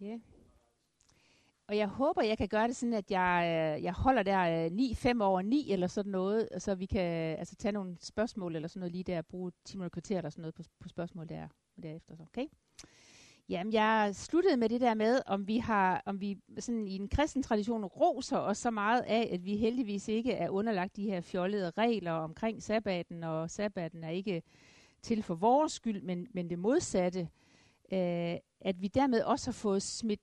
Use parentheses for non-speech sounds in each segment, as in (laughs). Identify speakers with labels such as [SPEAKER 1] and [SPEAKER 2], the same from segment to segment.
[SPEAKER 1] Ja. Og jeg håber, jeg kan gøre det sådan, at jeg, øh, jeg holder der øh, 9, 5 over 9 eller sådan noget, så vi kan altså, tage nogle spørgsmål eller sådan noget lige der, bruge 10 minutter kvarter eller sådan noget på, på spørgsmål der, derefter. Så. Okay? Jamen, jeg sluttede med det der med, om vi har, om vi sådan i en kristen tradition roser os så meget af, at vi heldigvis ikke er underlagt de her fjollede regler omkring sabbaten, og sabbaten er ikke til for vores skyld, men, men det modsatte. Øh, at vi dermed også har fået smidt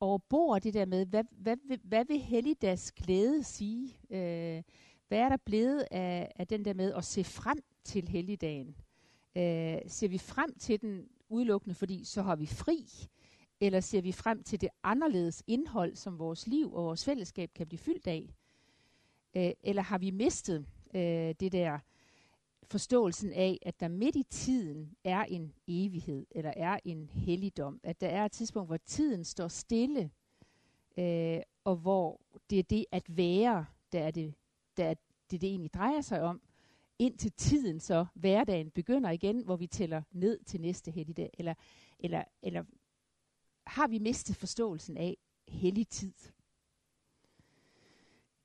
[SPEAKER 1] over bord det der med, hvad, hvad, hvad, hvad vil helligdags glæde sige? Øh, hvad er der blevet af, af den der med at se frem til helligdagen? Øh, ser vi frem til den udelukkende, fordi så har vi fri? Eller ser vi frem til det anderledes indhold, som vores liv og vores fællesskab kan blive fyldt af? Øh, eller har vi mistet øh, det der forståelsen af, at der midt i tiden er en evighed, eller er en helligdom, at der er et tidspunkt, hvor tiden står stille, øh, og hvor det er det at være, der er det, der er det, det egentlig drejer sig om, indtil tiden så, hverdagen, begynder igen, hvor vi tæller ned til næste helligdag, eller, eller, eller har vi mistet forståelsen af hellig tid?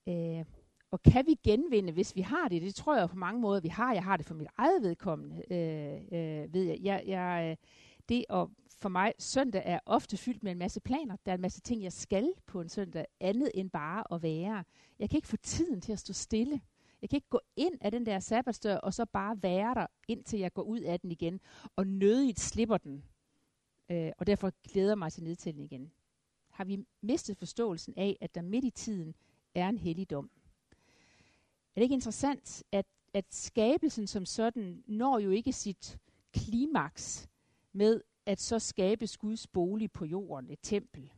[SPEAKER 1] Øh, og kan vi genvinde, hvis vi har det? Det tror jeg på mange måder, vi har. Jeg har det for mit eget vedkommende, øh, øh, ved jeg. jeg, jeg øh, det og for mig, søndag er ofte fyldt med en masse planer. Der er en masse ting, jeg skal på en søndag, andet end bare at være. Jeg kan ikke få tiden til at stå stille. Jeg kan ikke gå ind af den der sabbatsdør, og så bare være der, indtil jeg går ud af den igen, og nødigt slipper den. Øh, og derfor glæder mig til nedtælling igen. Har vi mistet forståelsen af, at der midt i tiden er en helligdom? Er det ikke interessant, at, at skabelsen som sådan når jo ikke sit klimaks med, at så skabes Guds bolig på jorden, et tempel.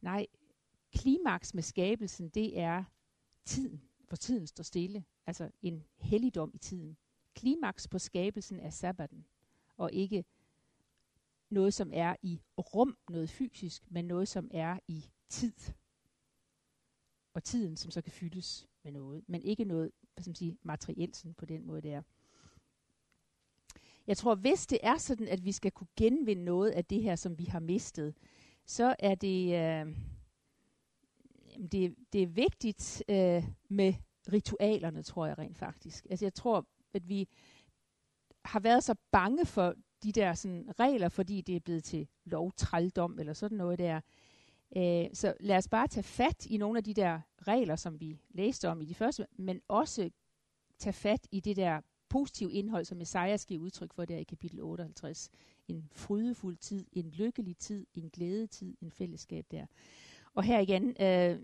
[SPEAKER 1] Nej, klimaks med skabelsen, det er tiden, hvor tiden står stille. Altså en helligdom i tiden. Klimaks på skabelsen er sabbaten, og ikke noget, som er i rum, noget fysisk, men noget, som er i tid. Og tiden, som så kan fyldes med noget, men ikke noget hvad skal man sige, materielt sådan på den måde, det er. Jeg tror, hvis det er sådan, at vi skal kunne genvinde noget af det her, som vi har mistet, så er det, øh, det, det er vigtigt øh, med ritualerne, tror jeg rent faktisk. Altså jeg tror, at vi har været så bange for de der sådan, regler, fordi det er blevet til lovtrældom eller sådan noget der, Øh, så lad os bare tage fat i nogle af de der regler, som vi læste om i de første, men også tage fat i det der positive indhold, som Esajas giver udtryk for der i kapitel 58. En frydefuld tid, en lykkelig tid, en glædetid, en fællesskab der. Og her igen, øh,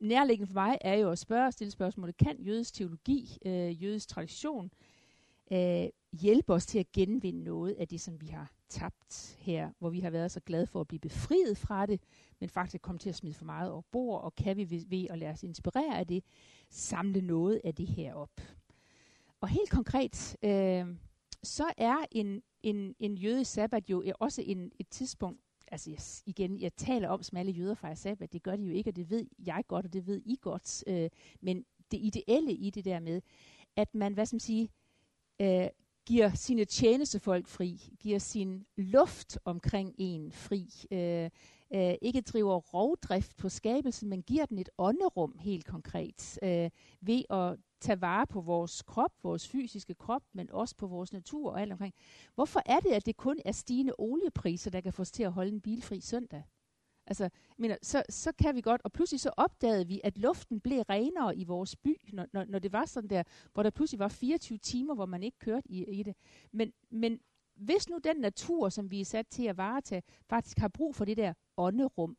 [SPEAKER 1] nærliggende for mig er jo at spørge og stille spørgsmålet, kan jødisk teologi, øh, jødisk tradition, øh, hjælpe os til at genvinde noget af det, som vi har tabt her, hvor vi har været så glade for at blive befriet fra det, men faktisk komme til at smide for meget over bord, og kan vi ved, at lade os inspirere af det, samle noget af det her op. Og helt konkret, øh, så er en, en, en jødisk sabbat jo også en, et tidspunkt, altså jeg, igen, jeg taler om, som alle jøder fejrer sabbat, det gør de jo ikke, og det ved jeg godt, og det ved I godt, øh, men det ideelle i det der med, at man, hvad skal man sige, øh, giver sine tjenestefolk fri, giver sin luft omkring en fri, øh, øh, ikke driver rovdrift på skabelsen, men giver den et ånderum helt konkret, øh, ved at tage vare på vores krop, vores fysiske krop, men også på vores natur og alt omkring. Hvorfor er det, at det kun er stigende oliepriser, der kan få os til at holde en bilfri søndag? Altså, mener, så, så kan vi godt, og pludselig så opdagede vi, at luften blev renere i vores by, når, når, når det var sådan der, hvor der pludselig var 24 timer, hvor man ikke kørte i, i det. Men, men hvis nu den natur, som vi er sat til at varetage, faktisk har brug for det der ånderum,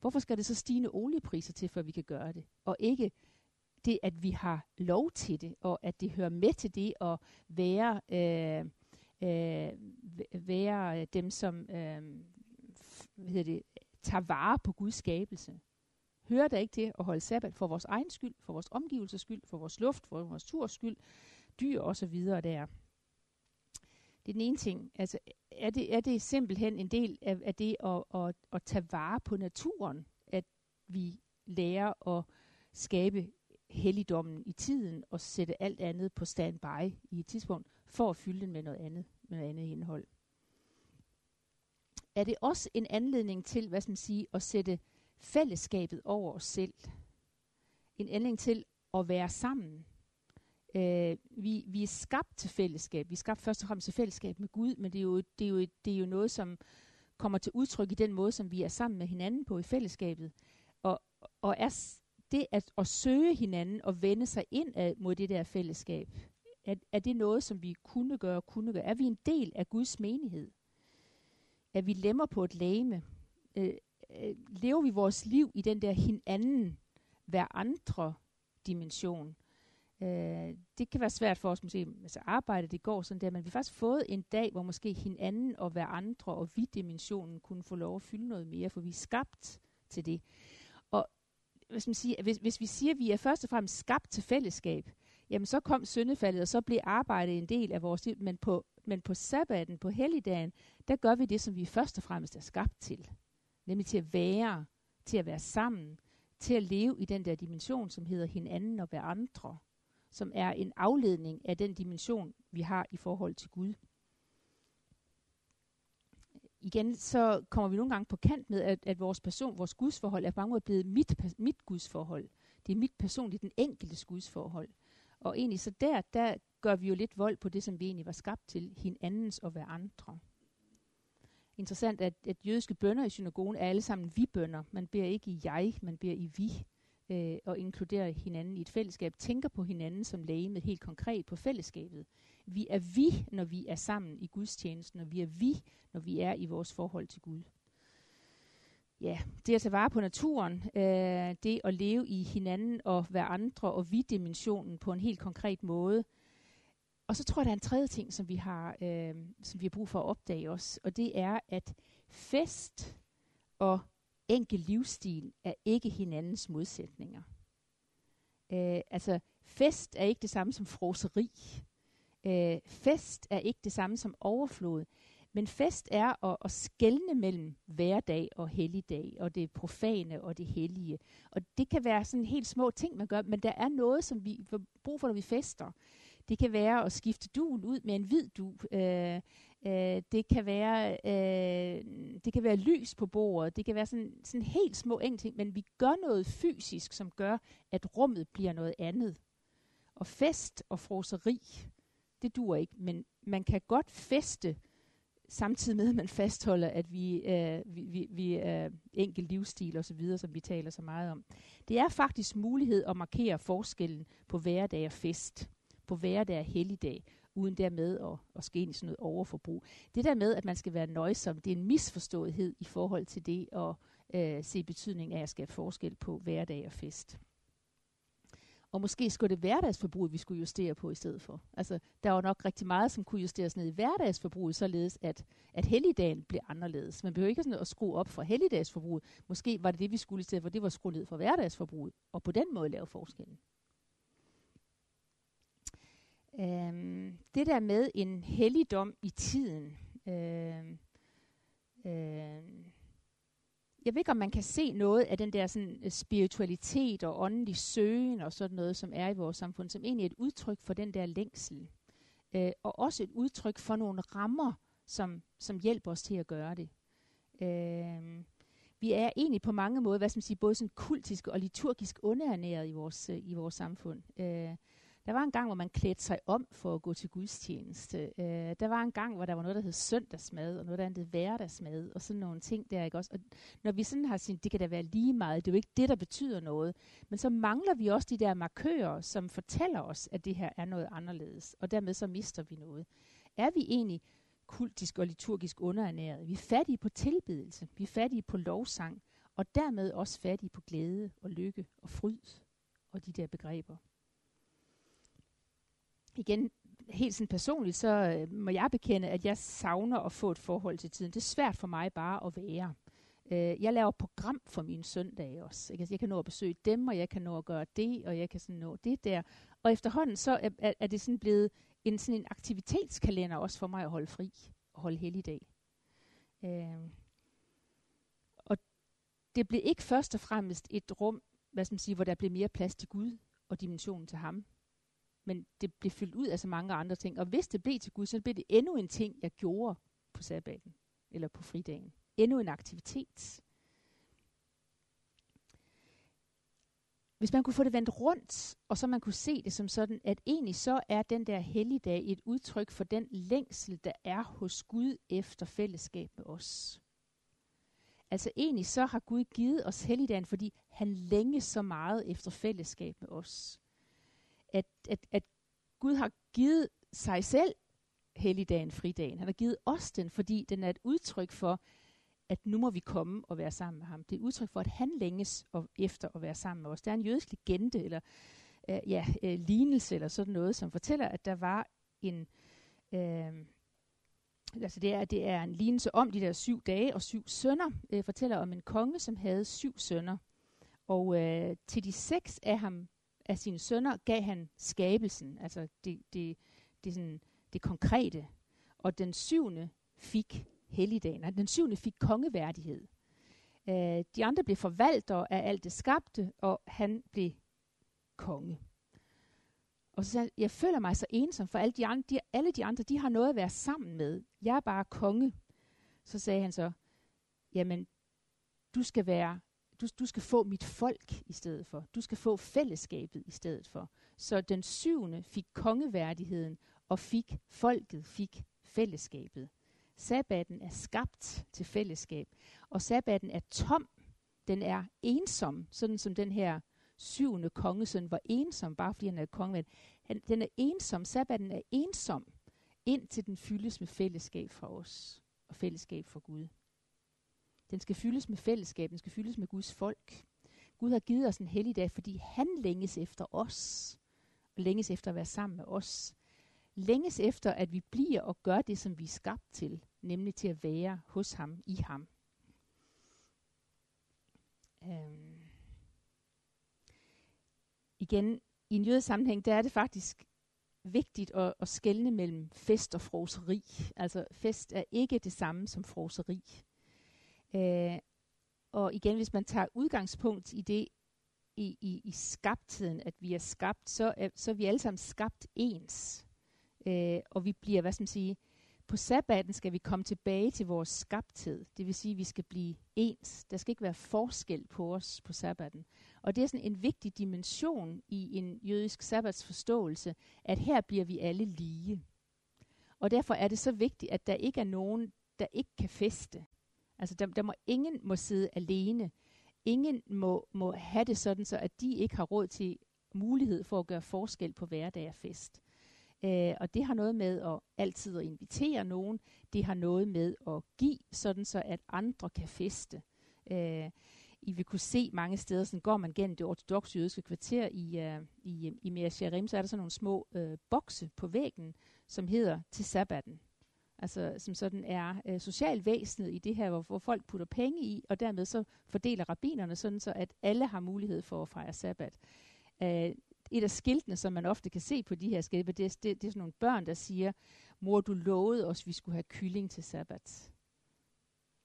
[SPEAKER 1] hvorfor skal det så stigende oliepriser til, før vi kan gøre det? Og ikke det, at vi har lov til det, og at det hører med til det at være, øh, øh, være dem, som øh, hvad hedder det, tager vare på Guds skabelse. Hører der ikke til at holde sabbat for vores egen skyld, for vores omgivelses skyld, for vores luft, for vores turs skyld, dyr og så videre der. Det er den ene ting. Altså, er det, er det simpelthen en del af, af det at, at, at tage vare på naturen, at vi lærer at skabe helligdommen i tiden og sætte alt andet på standby i et tidspunkt, for at fylde den med noget andet, med noget andet indhold er det også en anledning til, hvad skal man sige, at sætte fællesskabet over os selv. En anledning til at være sammen. Øh, vi, vi er skabt til fællesskab. Vi er skabt først og fremmest til fællesskab med Gud, men det er, jo, det, er jo, det er jo noget, som kommer til udtryk i den måde, som vi er sammen med hinanden på i fællesskabet. Og, og er det at, at søge hinanden og vende sig ind ad, mod det der fællesskab, er, er det noget, som vi kunne gøre og kunne gøre? Er vi en del af Guds menighed? Er vi lemmer på et lame? Øh, øh, lever vi vores liv i den der hinanden, hver andre dimension? Øh, det kan være svært for os måske, altså arbejde det går sådan der, men vi har faktisk fået en dag, hvor måske hinanden og hver andre og vi-dimensionen kunne få lov at fylde noget mere, for vi er skabt til det. Og hvis, man siger, hvis, hvis vi siger, at vi er først og fremmest skabt til fællesskab, jamen så kom syndefaldet, og så blev arbejdet en del af vores liv, men på, men på sabbaten, på helligdagen, der gør vi det, som vi først og fremmest er skabt til. Nemlig til at være, til at være sammen, til at leve i den der dimension, som hedder hinanden og hver andre som er en afledning af den dimension, vi har i forhold til Gud. Igen, så kommer vi nogle gange på kant med, at, at vores person, vores gudsforhold, er på mange måder blevet mit, mit gudsforhold. Det er mit personligt, den enkelte gudsforhold. Og egentlig så der, der gør vi jo lidt vold på det, som vi egentlig var skabt til, hinandens og hver andre. Interessant, at, at jødiske bønder i synagogen er alle sammen vi-bønder. Man beder ikke i jeg, man beder i vi øh, og inkluderer hinanden i et fællesskab, tænker på hinanden som lægemet helt konkret på fællesskabet. Vi er vi, når vi er sammen i gudstjenesten, og vi er vi, når vi er i vores forhold til Gud. Ja, det at tage vare på naturen, øh, det at leve i hinanden og hver andre og vi-dimensionen på en helt konkret måde. Og så tror jeg, der er en tredje ting, som vi har, øh, som vi har brug for at opdage os, og det er, at fest og enkel livsstil er ikke hinandens modsætninger. Øh, altså, fest er ikke det samme som froseri. Øh, fest er ikke det samme som overflod. Men fest er at, at skelne mellem hverdag og helligdag, og det profane og det hellige. Og det kan være sådan helt små ting, man gør, men der er noget, som vi får brug for, når vi fester. Det kan være at skifte duen ud med en hvid du. Øh, øh, det kan være øh, det kan være lys på bordet. Det kan være sådan, sådan helt små enkle ting, men vi gør noget fysisk, som gør, at rummet bliver noget andet. Og fest og froseri, det dur ikke, men man kan godt feste, samtidig med, at man fastholder, at vi, øh, vi, vi, vi er enkel livsstil osv., som vi taler så meget om. Det er faktisk mulighed at markere forskellen på hverdag og fest på hverdag og helligdag, uden dermed at, at ske ind i sådan noget overforbrug. Det der med, at man skal være nøjsom, det er en misforståethed i forhold til det at øh, se betydning af at skabe forskel på hverdag og fest. Og måske skulle det hverdagsforbruget, vi skulle justere på i stedet for. Altså, der var nok rigtig meget, som kunne justeres ned i hverdagsforbruget, således at, at helligdagen blev anderledes. Man behøver ikke sådan at skrue op for helligdagsforbruget. Måske var det det, vi skulle i stedet for, det var at skrue ned for hverdagsforbruget, og på den måde lave forskellen. Øhm, det der med en helligdom i tiden. Øhm, øhm, jeg ved ikke, om man kan se noget af den der sådan, øh, spiritualitet og åndelig søgen og sådan noget, som er i vores samfund, som egentlig er et udtryk for den der længsel. Øh, og også et udtryk for nogle rammer, som, som hjælper os til at gøre det. Øh, vi er egentlig på mange måder, hvad skal man sige, både sådan kultisk og liturgisk underernæret i vores, øh, i vores samfund. Øh, der var en gang, hvor man klædte sig om for at gå til gudstjeneste. Øh, der var en gang, hvor der var noget, der hed søndagsmad, og noget, der hed hverdagsmad, og sådan nogle ting der, ikke også? Og når vi sådan har sin, det kan da være lige meget, det er jo ikke det, der betyder noget. Men så mangler vi også de der markører, som fortæller os, at det her er noget anderledes, og dermed så mister vi noget. Er vi egentlig kultisk og liturgisk underernæret? Vi er fattige på tilbedelse, vi er fattige på lovsang, og dermed også fattige på glæde og lykke og fryd og de der begreber igen, helt sådan personligt, så øh, må jeg bekende, at jeg savner at få et forhold til tiden. Det er svært for mig bare at være. Øh, jeg laver program for mine søndage også. Ikke? Altså, jeg kan nå at besøge dem, og jeg kan nå at gøre det, og jeg kan sådan nå det der. Og efterhånden så er, er, er det sådan blevet en, sådan en aktivitetskalender også for mig at holde fri og holde helligdag. Øh, og det blev ikke først og fremmest et rum, hvad skal man sige, hvor der blev mere plads til Gud og dimensionen til ham men det blev fyldt ud af så mange andre ting. Og hvis det blev til Gud, så blev det endnu en ting, jeg gjorde på sabbaten, eller på fridagen. endnu en aktivitet. Hvis man kunne få det vendt rundt, og så man kunne se det som sådan, at egentlig så er den der helligdag et udtryk for den længsel, der er hos Gud efter fællesskab med os. Altså egentlig så har Gud givet os helligdagen, fordi han længes så meget efter fællesskab med os. At, at, at Gud har givet sig selv helligdagen, fridagen. Han har givet os den, fordi den er et udtryk for, at nu må vi komme og være sammen med ham. Det er et udtryk for, at han længes efter at være sammen med os. Der er en jødisk legende, eller øh, ja, øh, lignelse, eller sådan noget, som fortæller, at der var en... Øh, altså det er, det er en lignelse om de der syv dage og syv sønner. Øh, fortæller om en konge, som havde syv sønner. Og øh, til de seks af ham af sine sønner gav han skabelsen, altså det, det, det, sådan, det konkrete. Og den syvende fik helligdagen. Og den syvende fik kongeværdighed. Øh, de andre blev forvaltere af alt det skabte, og han blev konge. Og så sagde han, jeg føler mig så ensom, for alle de, andre, de, alle de andre, de har noget at være sammen med. Jeg er bare konge. Så sagde han så, jamen, du skal være, du, du skal få mit folk i stedet for. Du skal få fællesskabet i stedet for. Så den syvende fik kongeværdigheden, og fik folket, fik fællesskabet. Sabbaten er skabt til fællesskab, og sabbaten er tom. Den er ensom, sådan som den her syvende kongesøn var ensom, bare fordi han er konge. Han, den er ensom, sabbaten er ensom, indtil den fyldes med fællesskab fra os, og fællesskab fra Gud. Den skal fyldes med fællesskab, den skal fyldes med Guds folk. Gud har givet os en hellig dag, fordi han længes efter os, og længes efter at være sammen med os længes efter, at vi bliver og gør det, som vi er skabt til, nemlig til at være hos ham, i ham. Øhm. Igen, i en jødisk sammenhæng, der er det faktisk vigtigt at, at skelne mellem fest og froseri. Altså fest er ikke det samme som froseri. Øh, og igen, hvis man tager udgangspunkt i det, i, i, i skabtheden, at vi er skabt, så er, så er vi alle sammen skabt ens. Øh, og vi bliver, hvad skal man sige, på sabbaten skal vi komme tilbage til vores skabthed. Det vil sige, at vi skal blive ens. Der skal ikke være forskel på os på sabbaten. Og det er sådan en vigtig dimension i en jødisk sabbatsforståelse, at her bliver vi alle lige. Og derfor er det så vigtigt, at der ikke er nogen, der ikke kan feste. Altså der, der må ingen må sidde alene. Ingen må, må have det sådan, så at de ikke har råd til mulighed for at gøre forskel på hverdag og fest. Øh, og det har noget med at altid at invitere nogen. Det har noget med at give, sådan så at andre kan feste. Øh, I vil kunne se mange steder, sådan går man gennem det ortodoxe jødiske kvarter i, uh, i, i Mea Sherim, så er der sådan nogle små øh, bokse på væggen, som hedder til sabbaten. Altså som sådan er øh, socialvæsenet i det her, hvor, hvor folk putter penge i, og dermed så fordeler rabinerne sådan så, at alle har mulighed for at fejre sabbat. Uh, et af skiltene, som man ofte kan se på de her skilte, det, det, det er sådan nogle børn, der siger, mor, du lovede os, vi skulle have kylling til sabbat.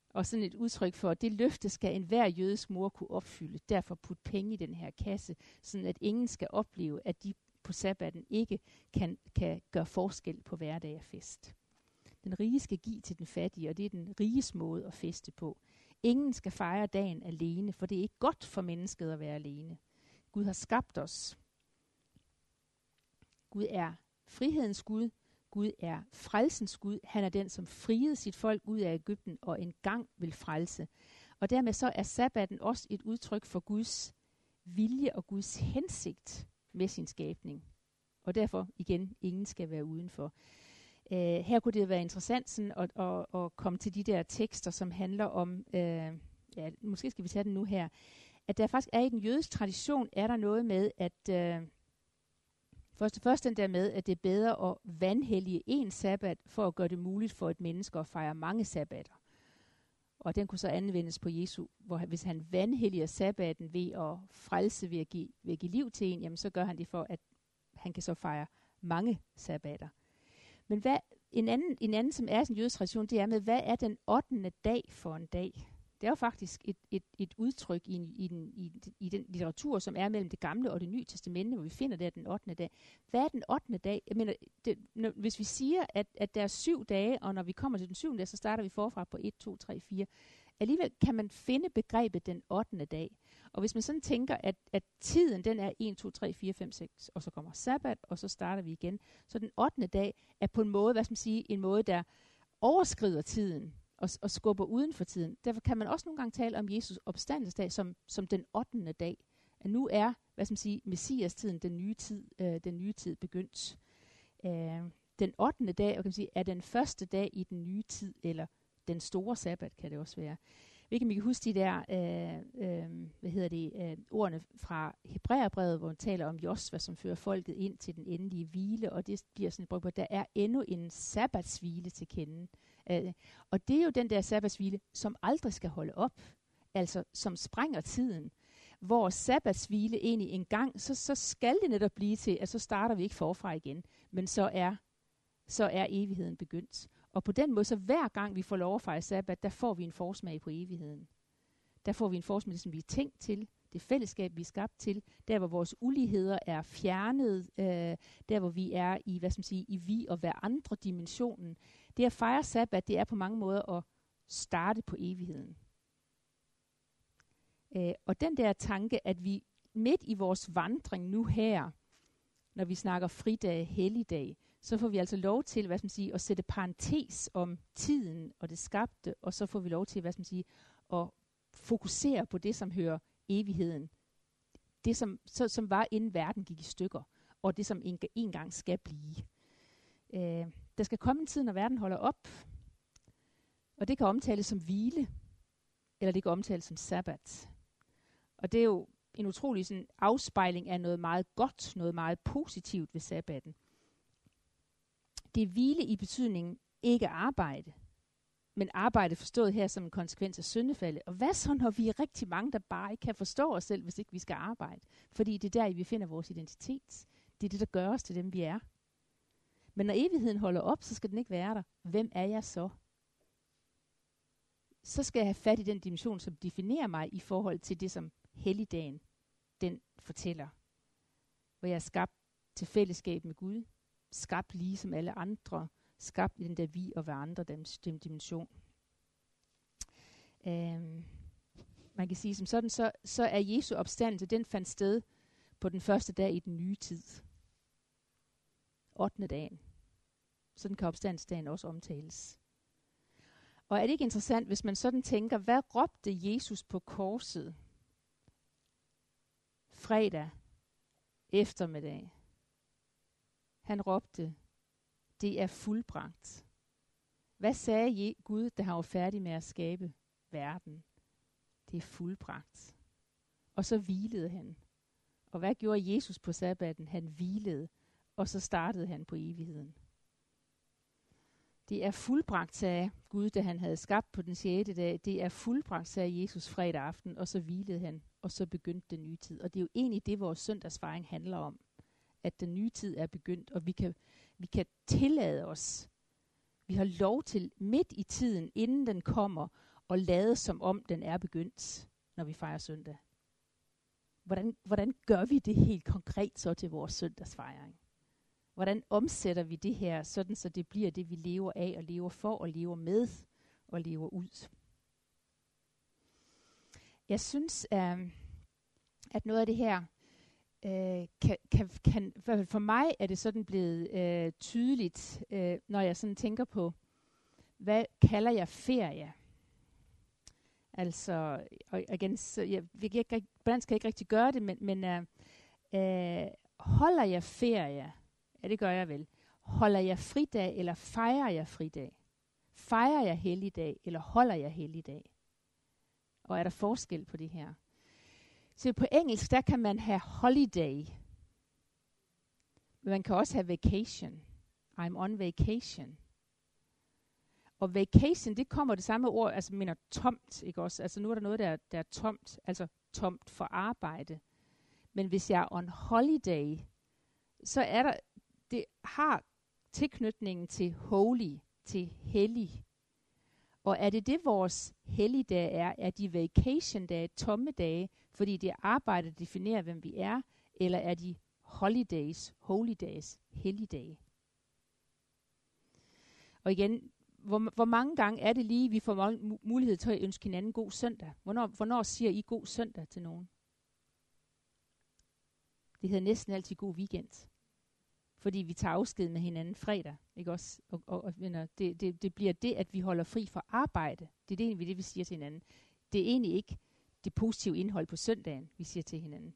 [SPEAKER 1] Og sådan et udtryk for, at det løfte skal enhver jødisk mor kunne opfylde. Derfor put penge i den her kasse, sådan at ingen skal opleve, at de på sabbaten ikke kan, kan gøre forskel på hverdag og fest. Den rige skal give til den fattige, og det er den riges måde at feste på. Ingen skal fejre dagen alene, for det er ikke godt for mennesket at være alene. Gud har skabt os Gud er frihedens Gud. Gud er frelsens Gud. Han er den, som friede sit folk ud af Ægypten og engang vil frelse. Og dermed så er sabbaten også et udtryk for Guds vilje og Guds hensigt med sin skabning. Og derfor igen, ingen skal være udenfor øh, her kunne det være interessant sådan, at, at, at komme til de der tekster, som handler om, øh, ja, måske skal vi tage den nu her, at der faktisk er i den jødiske tradition, er der noget med, at øh, Først og først den der med, at det er bedre at vandhellige en sabbat, for at gøre det muligt for et menneske at fejre mange sabbater. Og den kunne så anvendes på Jesu, hvor hvis han vandhelliger sabbaten ved at frelse ved at give, ved at give liv til en, jamen så gør han det for, at han kan så fejre mange sabbater. Men hvad, en, anden, en anden, som er en jødisk tradition, det er med, hvad er den 8. dag for en dag? Det er jo faktisk et, et, et udtryk i, i, den, i, i den litteratur, som er mellem det gamle og det nye testamente, hvor vi finder det den 8. dag. Hvad er den 8. dag? Jeg mener, det, når, hvis vi siger, at, at der er syv dage, og når vi kommer til den syvende dag, så starter vi forfra på 1, 2, 3, 4. alligevel kan man finde begrebet den 8. dag. Og hvis man sådan tænker, at, at tiden den er 1, 2, 3, 4, 5, 6, og så kommer sabbat, og så starter vi igen. Så den 8. dag er på en måde, hvad skal man sige, en måde, der overskrider tiden og, og skubber uden for tiden. Derfor kan man også nogle gange tale om Jesus opstandelsesdag som, som den 8. dag. At nu er, hvad skal man sige, Messias-tiden, den nye tid, øh, den nye tid begyndt. Øh, den 8. dag, og kan man sige, er den første dag i den nye tid, eller den store sabbat kan det også være. Hvilket vi kan huske de der, øh, øh, hvad hedder det, øh, ordene fra Hebræerbrevet, hvor man taler om Josva, som fører folket ind til den endelige hvile, og det bliver sådan et at der er endnu en sabbatshvile til kende. Øh, og det er jo den der sabbatshvile, som aldrig skal holde op, altså som sprænger tiden hvor sabbatshvile egentlig en gang, så, så skal det netop blive til, at så starter vi ikke forfra igen, men så er, så er evigheden begyndt. Og på den måde, så hver gang vi får lov at fejre sabbat, der får vi en forsmag på evigheden. Der får vi en forsmag, som vi er tænkt til, det fællesskab, vi er skabt til, der hvor vores uligheder er fjernet, øh, der hvor vi er i, hvad skal man sige, i vi og hver andre dimensionen. Det at fejre sabbat, det er på mange måder at starte på evigheden. Øh, og den der tanke, at vi midt i vores vandring nu her, når vi snakker fridag, helligdag, så får vi altså lov til, hvad skal man sige, at sætte parentes om tiden og det skabte, og så får vi lov til, hvad skal man sige, at fokusere på det, som hører evigheden. Det, som, så, som var inden verden gik i stykker, og det, som en, en gang skal blive. Øh, der skal komme en tid, når verden holder op, og det kan omtales som hvile, eller det kan omtales som sabbat. Og det er jo en utrolig sådan, afspejling af noget meget godt, noget meget positivt ved sabbaten. Det er hvile i betydningen ikke arbejde, men arbejde forstået her som en konsekvens af syndefaldet. Og hvad så, når vi er rigtig mange, der bare ikke kan forstå os selv, hvis ikke vi skal arbejde? Fordi det er der, vi finder vores identitet. Det er det, der gør os til dem, vi er. Men når evigheden holder op, så skal den ikke være der. Hvem er jeg så? Så skal jeg have fat i den dimension, som definerer mig i forhold til det, som helligdagen, den fortæller. Hvor jeg er skabt til fællesskab med Gud, skabt lige som alle andre, skabt i den der vi og andre den, den dimension. Øhm, man kan sige som sådan, så, så er Jesu opstandelse, den fandt sted på den første dag i den nye tid. 8. dagen. Sådan kan opstandsdagen også omtales. Og er det ikke interessant, hvis man sådan tænker, hvad råbte Jesus på korset fredag eftermiddag. Han råbte, det er fuldbragt. Hvad sagde Gud, da han var færdig med at skabe verden? Det er fuldbragt. Og så hvilede han. Og hvad gjorde Jesus på sabbaten? Han hvilede, og så startede han på evigheden. Det er fuldbragt, sagde Gud, da han havde skabt på den sjette dag. Det er fuldbragt, sagde Jesus fredag aften, og så hvilede han, og så begyndte den nye tid. Og det er jo egentlig det, vores søndagsfejring handler om. At den nye tid er begyndt, og vi kan, vi kan tillade os. Vi har lov til midt i tiden, inden den kommer, at lade som om den er begyndt, når vi fejrer søndag. Hvordan, hvordan gør vi det helt konkret så til vores søndagsfejring? Hvordan omsætter vi det her, sådan så det bliver det, vi lever af og lever for og lever med og lever ud? Jeg synes, øh, at noget af det her øh, kan, kan, kan, for mig er det sådan blevet øh, tydeligt, øh, når jeg sådan tænker på, hvad kalder jeg ferie? Altså, og igen, så jeg, jeg, jeg, jeg, hvordan skal jeg ikke rigtig gøre det, men, men øh, øh, holder jeg ferie? Ja, det gør jeg vel. Holder jeg fridag, eller fejrer jeg fridag? Fejrer jeg helligdag, eller holder jeg helligdag? Og er der forskel på det her? Så på engelsk, der kan man have holiday. Men man kan også have vacation. I'm on vacation. Og vacation, det kommer det samme ord, altså mener tomt, ikke også? Altså nu er der noget, der, der er tomt, altså tomt for arbejde. Men hvis jeg er on holiday, så er der, det har tilknytningen til holy, til hellig. Og er det det, vores helligdag er? Er de vacation dage, tomme dage, fordi det arbejde definerer, hvem vi er? Eller er de holidays, holy days, helligdage? Og igen, hvor, hvor mange gange er det lige, vi får mulighed til at ønske hinanden god søndag? Hvornår, hvornår siger I god søndag til nogen? Det hedder næsten altid god weekend. Fordi vi tager afsked med hinanden fredag. Ikke også? Og, og, og det, det, det bliver det, at vi holder fri for arbejde. Det er det egentlig det, vi siger til hinanden. Det er egentlig ikke det positive indhold på søndagen, vi siger til hinanden.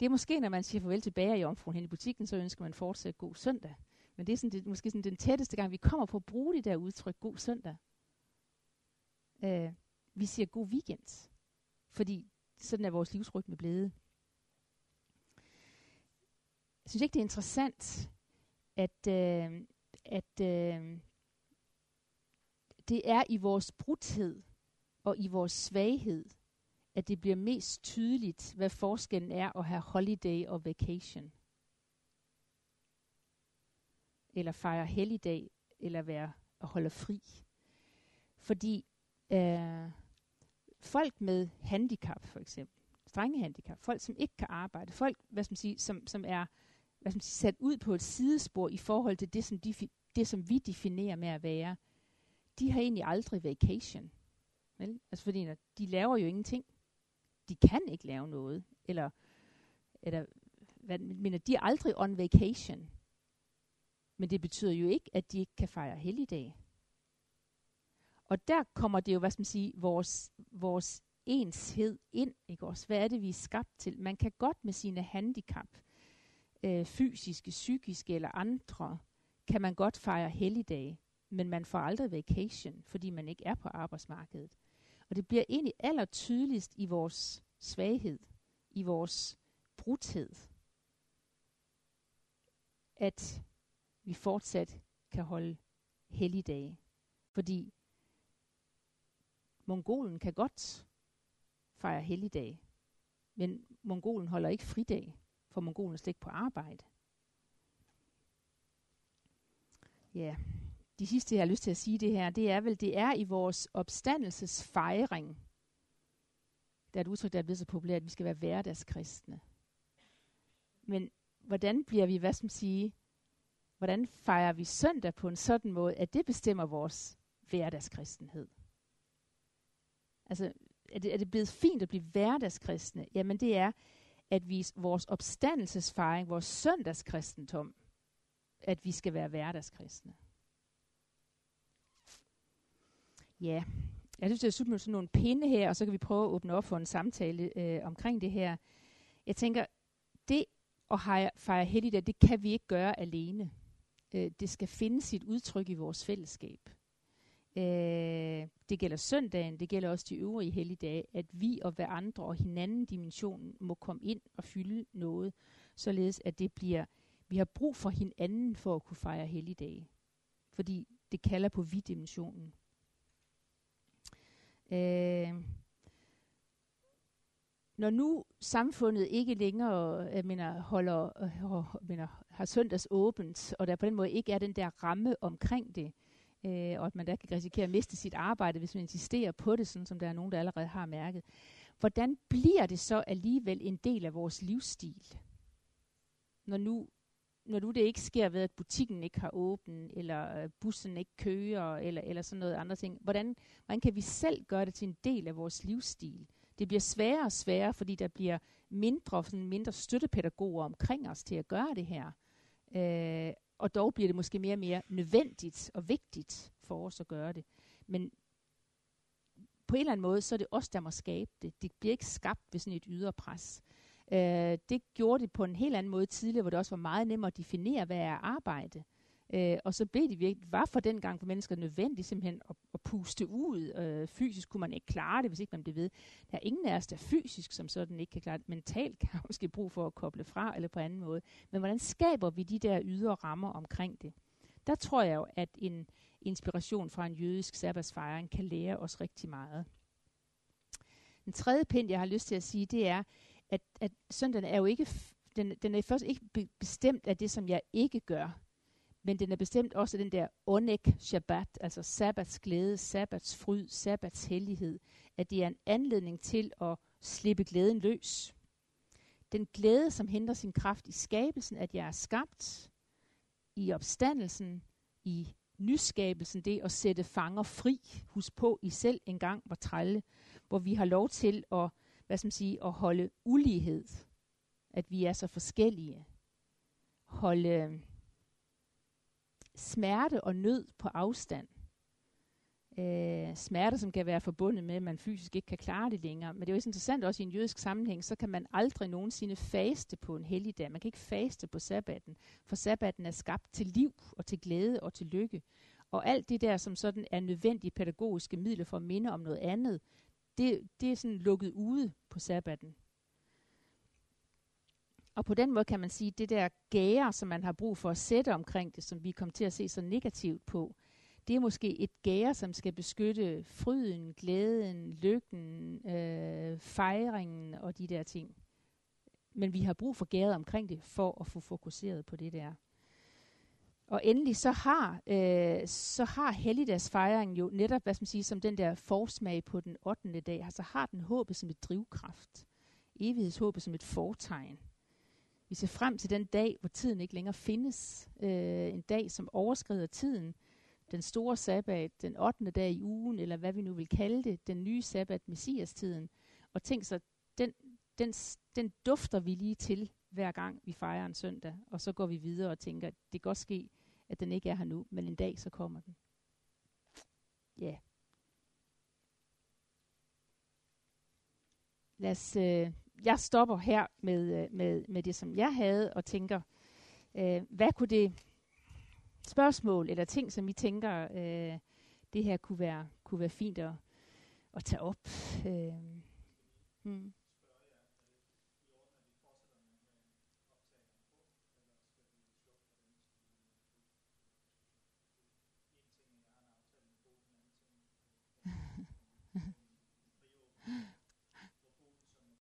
[SPEAKER 1] Det er måske, når man siger farvel til bager i omfruen hen i butikken, så ønsker man fortsat god søndag. Men det er sådan, det, måske sådan den tætteste gang, vi kommer på at bruge det der udtryk, god søndag. Øh, vi siger god weekend. Fordi sådan er vores livsrytme blevet. Jeg synes ikke, det er interessant, at, øh, at øh, det er i vores brudhed og i vores svaghed, at det bliver mest tydeligt, hvad forskellen er at have holiday og vacation. Eller fejre helligdag, eller være og holde fri. Fordi øh, folk med handicap, for eksempel, strenge handicap, folk som ikke kan arbejde, folk, hvad skal man sige, som, som er hvad skal man sige, sat ud på et sidespor i forhold til det, som, de, det, som vi definerer med at være, de har egentlig aldrig vacation. Vel? Altså fordi de laver jo ingenting de kan ikke lave noget. Eller, eller hvad, men de er aldrig on vacation. Men det betyder jo ikke, at de ikke kan fejre helligdag. Og der kommer det jo, hvad skal man sige, vores, vores enshed ind, ikke også? Hvad er det, vi er skabt til? Man kan godt med sine handicap, øh, fysiske, psykiske eller andre, kan man godt fejre helligdag, men man får aldrig vacation, fordi man ikke er på arbejdsmarkedet. Og det bliver egentlig aller tydeligst i vores svaghed, i vores brudhed, at vi fortsat kan holde helligdage. Fordi mongolen kan godt fejre helligdag, men mongolen holder ikke fridag, for mongolen slet ikke på arbejde. Ja, de sidste, jeg har lyst til at sige det her, det er vel, det er i vores opstandelsesfejring. Der er et udtryk, der er blevet så populært, at vi skal være hverdagskristne. Men hvordan bliver vi, hvad skal man sige, hvordan fejrer vi søndag på en sådan måde, at det bestemmer vores hverdagskristenhed? Altså, er det, er det blevet fint at blive hverdagskristne? Jamen det er, at vi vores opstandelsesfejring, vores søndagskristendom, at vi skal være hverdagskristne. Ja, jeg synes, det er super med sådan nogle pinde her, og så kan vi prøve at åbne op for en samtale øh, omkring det her. Jeg tænker, det at fejre helligdag, det kan vi ikke gøre alene. Øh, det skal finde sit udtryk i vores fællesskab. Øh, det gælder søndagen, det gælder også de øvrige helligdage, at vi og hver andre og hinanden dimensionen må komme ind og fylde noget, således at det bliver, vi har brug for hinanden for at kunne fejre helligdage. Fordi det kalder på vi-dimensionen. Øh, når nu samfundet ikke længere jeg mener, holder, øh, jeg mener, har søndags åbent, og der på den måde ikke er den der ramme omkring det, øh, Øh, og at man der kan risikere at miste sit arbejde, hvis man insisterer på det, sådan som der er nogen, der allerede har mærket. Hvordan bliver det så alligevel en del af vores livsstil? Når nu når du det ikke sker ved, at butikken ikke har åben, eller øh, bussen ikke kører, eller, eller sådan noget andre ting, hvordan, hvordan kan vi selv gøre det til en del af vores livsstil? Det bliver sværere og sværere, fordi der bliver mindre, sådan mindre støttepædagoger omkring os til at gøre det her. Øh, og dog bliver det måske mere og mere nødvendigt og vigtigt for os at gøre det. Men på en eller anden måde, så er det os, der må skabe det. Det bliver ikke skabt ved sådan et ydre pres. Øh, det gjorde det på en helt anden måde tidligere, hvor det også var meget nemmere at definere, hvad er arbejde. Øh, Øh, og så blev det virkelig, var for den gang for mennesker nødvendigt simpelthen at, at puste ud. Øh, fysisk kunne man ikke klare det, hvis ikke man blev ved. Der er ingen af os, der fysisk som sådan ikke kan klare det. Mentalt kan man (laughs) måske brug for at koble fra, eller på anden måde. Men hvordan skaber vi de der ydre rammer omkring det? Der tror jeg jo, at en inspiration fra en jødisk sabbatsfejring kan lære os rigtig meget. Den tredje pind, jeg har lyst til at sige, det er, at, at søndagen er jo ikke, den, den er først ikke bestemt af det, som jeg ikke gør, men den er bestemt også den der onek shabbat, altså sabbats glæde, sabbats fryd, sabbats hellighed, at det er en anledning til at slippe glæden løs. Den glæde, som henter sin kraft i skabelsen, at jeg er skabt, i opstandelsen, i nyskabelsen, det at sætte fanger fri. Husk på, I selv engang var trælle, hvor vi har lov til at, hvad skal man sige, at holde ulighed. At vi er så forskellige. Holde smerte og nød på afstand øh, smerte, som kan være forbundet med, at man fysisk ikke kan klare det længere. Men det er jo interessant også i en jødisk sammenhæng, så kan man aldrig nogensinde faste på en helligdag. Man kan ikke faste på sabbaten, for sabbaten er skabt til liv og til glæde og til lykke. Og alt det der, som sådan er nødvendige pædagogiske midler for at minde om noget andet, det, det er sådan lukket ude på sabbaten. Og på den måde kan man sige, at det der gære, som man har brug for at sætte omkring det, som vi kommer til at se så negativt på, det er måske et gære, som skal beskytte fryden, glæden, lykken, øh, fejringen og de der ting. Men vi har brug for gæret omkring det, for at få fokuseret på det der. Og endelig så har, øh, så har helligdagsfejringen jo netop, hvad skal man sige, som den der forsmag på den 8. dag, altså har den håbet som et drivkraft. Evighedshåbet som et fortegn. Vi ser frem til den dag, hvor tiden ikke længere findes. Øh, en dag, som overskrider tiden, den store sabbat, den 8. dag i ugen, eller hvad vi nu vil kalde det, den nye sabbat, messias-tiden. Og tænk så, den, den, den dufter vi lige til, hver gang vi fejrer en søndag, og så går vi videre og tænker, det kan godt ske, at den ikke er her nu, men en dag så kommer den. Ja. Yeah. Lad os, øh, jeg stopper her med, øh, med, med det, som jeg havde, og tænker, øh, hvad kunne det spørgsmål eller ting, som I tænker, øh, det her kunne være, kunne være fint at, at tage op. Øh, hmm.